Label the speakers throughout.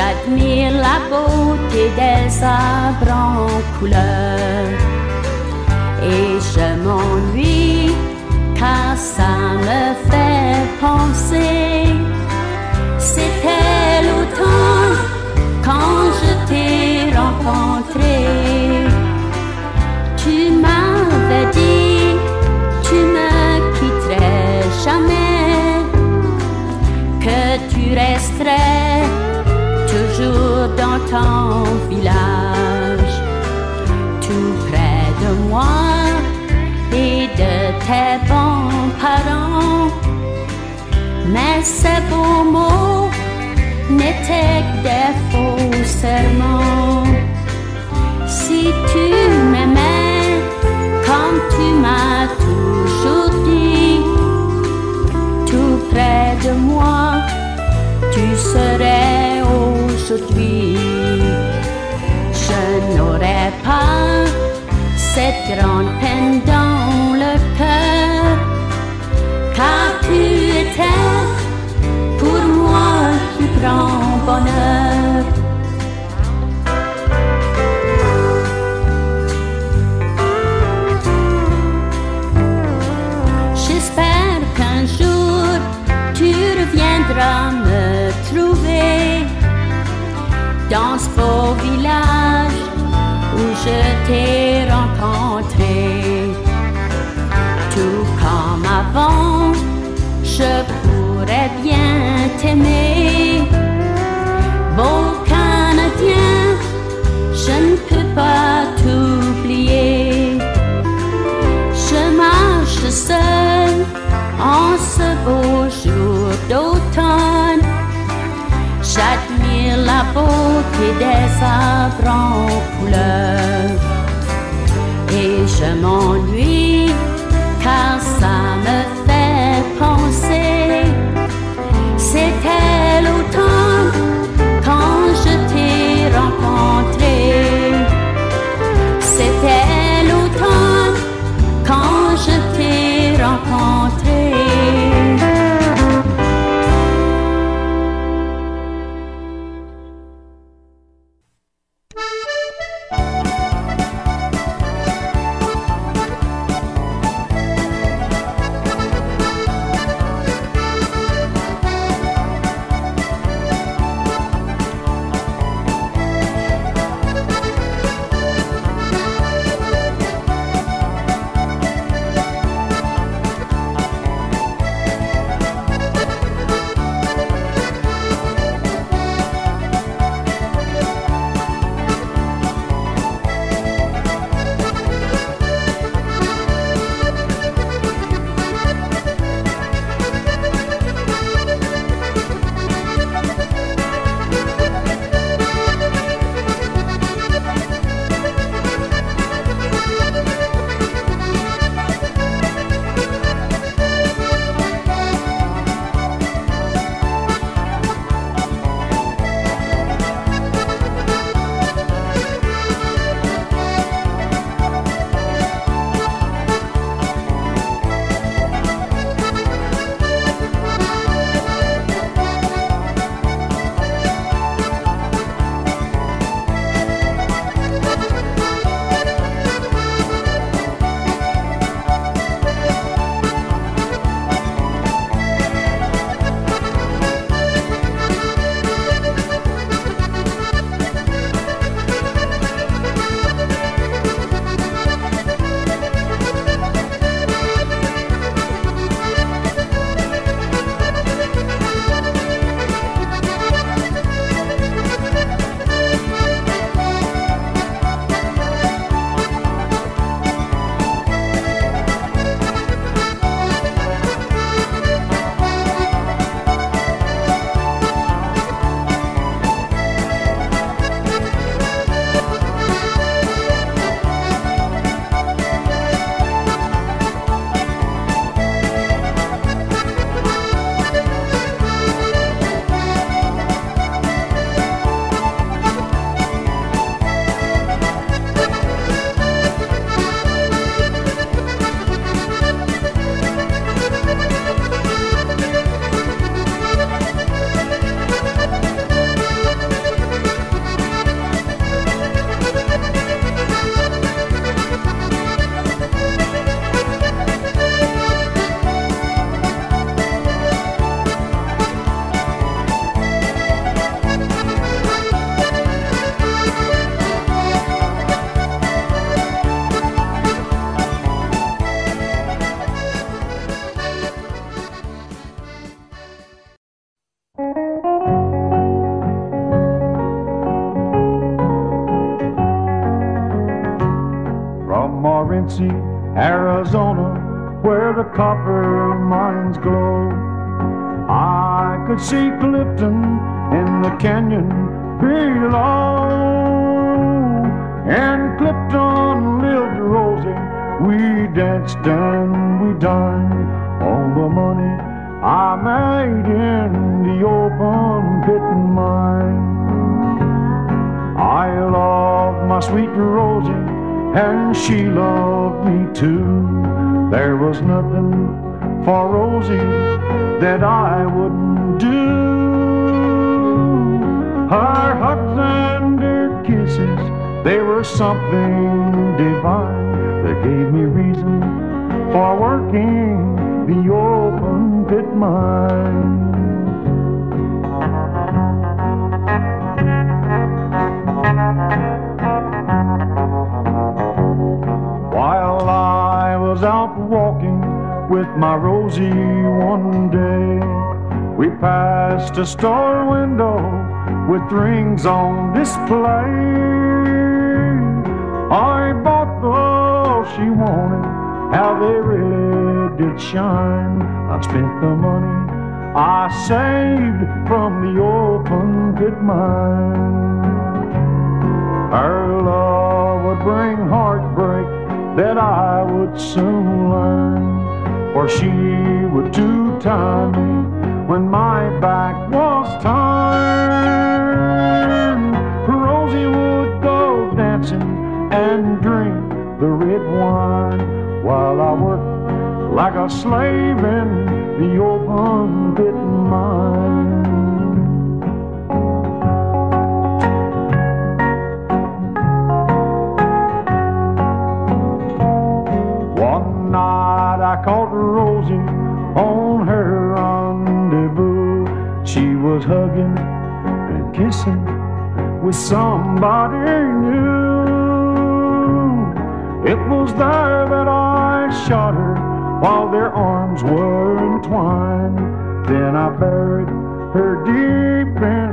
Speaker 1: J'admire la beauté des arbres en couleur et je m'ennuie car ça me fait penser. C'était Si tu m'aimais comme tu m'as toujours dit, tout près de moi, tu serais aujourd'hui. Je n'aurais pas cette grande beauté des arbres en couleur. Et je m'ennuie car ça
Speaker 2: Quincy, Arizona, where the copper mines glow. I could see Clifton in the canyon below. And Clifton lived Rosie. We danced and we dined. All the money I made in the open pit mine. I loved my sweet Rosie, and she loved me too. There was nothing for Rosie that I wouldn't do. Her hugs and her kisses, they were something divine that gave me reason for working the open pit mine. With my Rosie one day, we passed a store window with rings on display. I bought those she wanted, how they really did shine. I spent the money I saved from the open pit mine. Her love would bring heartbreak that I would soon learn. For she would two-tie me when my back was turned. Rosie would go dancing and drink the red wine while I worked like a slave in the open with somebody new. It was there that I shot her while their arms were entwined. Then I buried her deep in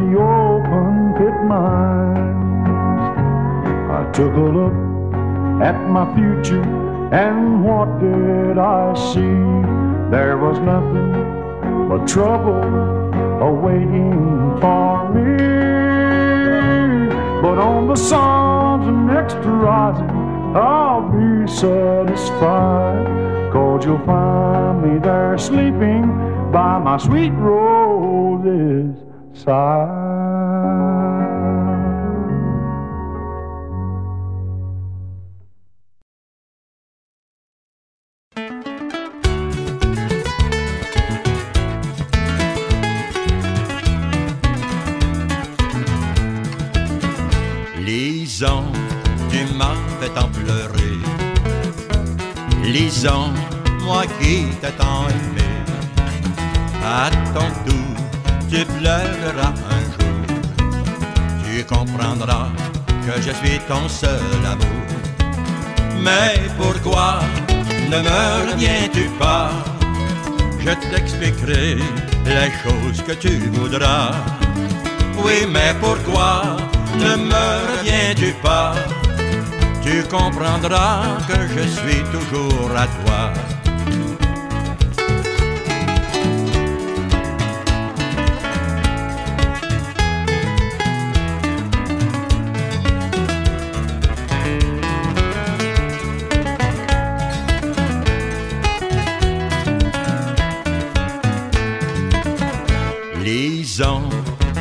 Speaker 2: the open pit mines. I took a look at my future, and what did I see? There was nothing but trouble awaiting for me. But on the sun's next horizon, I'll be satisfied. Cause you'll find me there sleeping by my sweet Rose's side.
Speaker 3: Lisant, moi qui t'ai tant aimé. À ton tour, tu pleureras un jour. Tu comprendras que je suis ton seul amour. Mais pourquoi ne me reviens-tu pas? Je t'expliquerai les choses que tu voudras. Oui, mais pourquoi ne me reviens-tu pas? Tu comprendras que je suis toujours à toi. Lisant,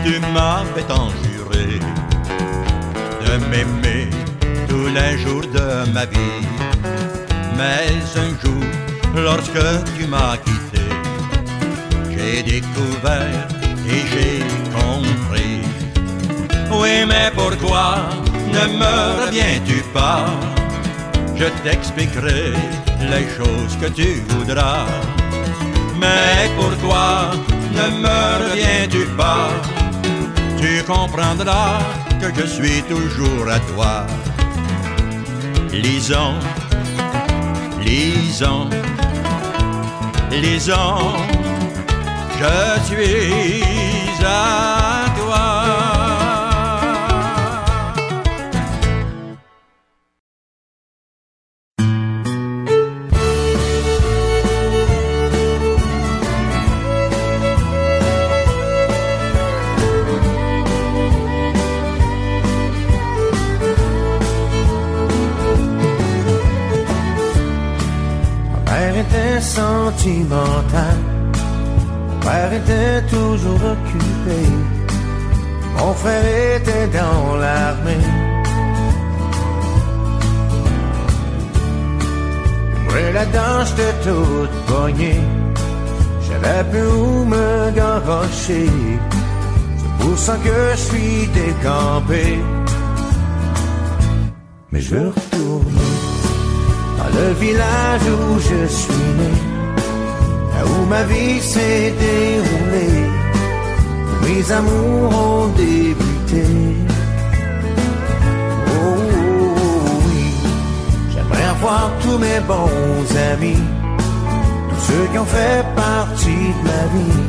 Speaker 3: tu m'avais tant juré de m'aimer jours de ma vie. Mais un jour, lorsque tu m'as quitté, j'ai découvert et j'ai compris. Oui, mais pourquoi ne me reviens-tu pas? Je t'expliquerai les choses que tu voudras. Mais pourquoi ne me reviens-tu pas? Tu comprendras que je suis toujours à toi. Lisons, lisons, lisons, je suis à
Speaker 4: très sentimental. Mon père était toujours occupé. Mon frère était dans l'armée. Moi là-dedans, j'étais toute poignée. J'avais plus où me garocher. C'est pour ça que je suis décampé. Mais je veux retourner dans le village où je suis né, là où ma vie s'est déroulée, où mes amours ont débuté. Oh, oh, oui, j'aimerais revoir tous mes bons amis, tous ceux qui ont fait partie de ma vie,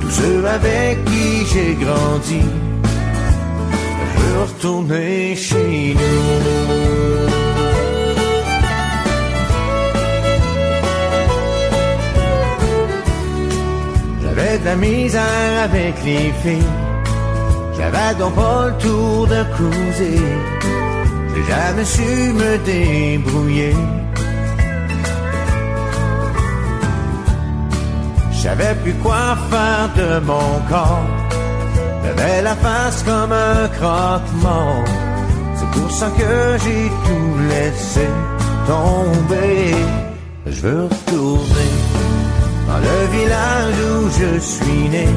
Speaker 4: tous ceux avec qui j'ai grandi. Retourner chez nous. La misère avec les filles. J'avais donc pas le tour de cruiser. J'ai jamais su me débrouiller. Je savais plus quoi faire de mon corps. J'avais la face comme un croque-mort. C'est pour ça que j'ai tout laissé tomber. Je veux retourner dans le village où je suis né,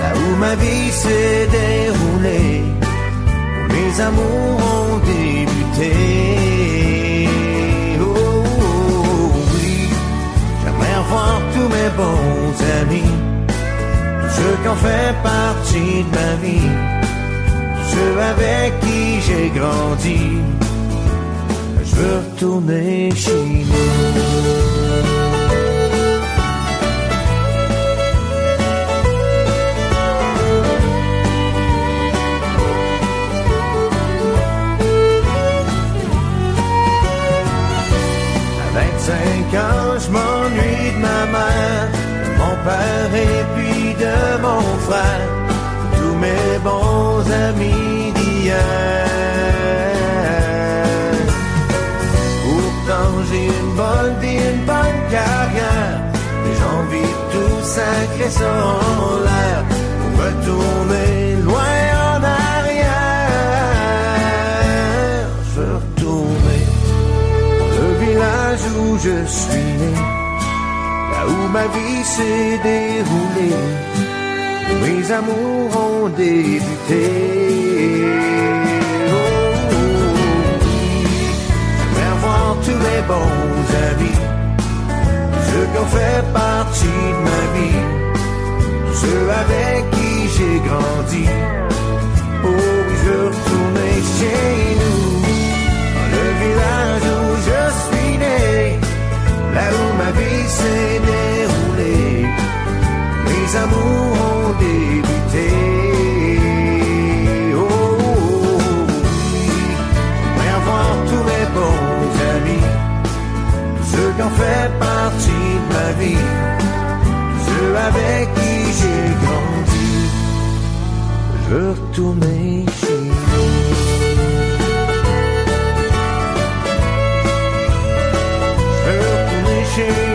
Speaker 4: là où ma vie s'est déroulée, où mes amours ont débuté. Oh, oh, oui, j'aimerais revoir tous mes bons amis, tous ceux qui ont fait partie de ma vie, tous ceux avec qui j'ai grandi. Je veux retourner chez nous. 25 ans, je m'ennuie de ma mère, de mon père et puis de mon frère, tous mes bons amis d'hier. Pourtant j'ai une bonne vie, une bonne carrière, et j'ai envie de tout sacrer ça en je suis né, là où ma vie s'est déroulée, où mes amours ont débuté. Oh, oui, tous mes bons amis, ceux qui ont fait partie de ma vie, ceux avec qui j'ai grandi. Mes amours ont débuté. Oh, oui, j'aimerais revoir tous mes bons amis, ceux qui ont fait partie de ma vie, tous ceux avec qui j'ai grandi. Je veux retourner chez nous. Je veux retourner chez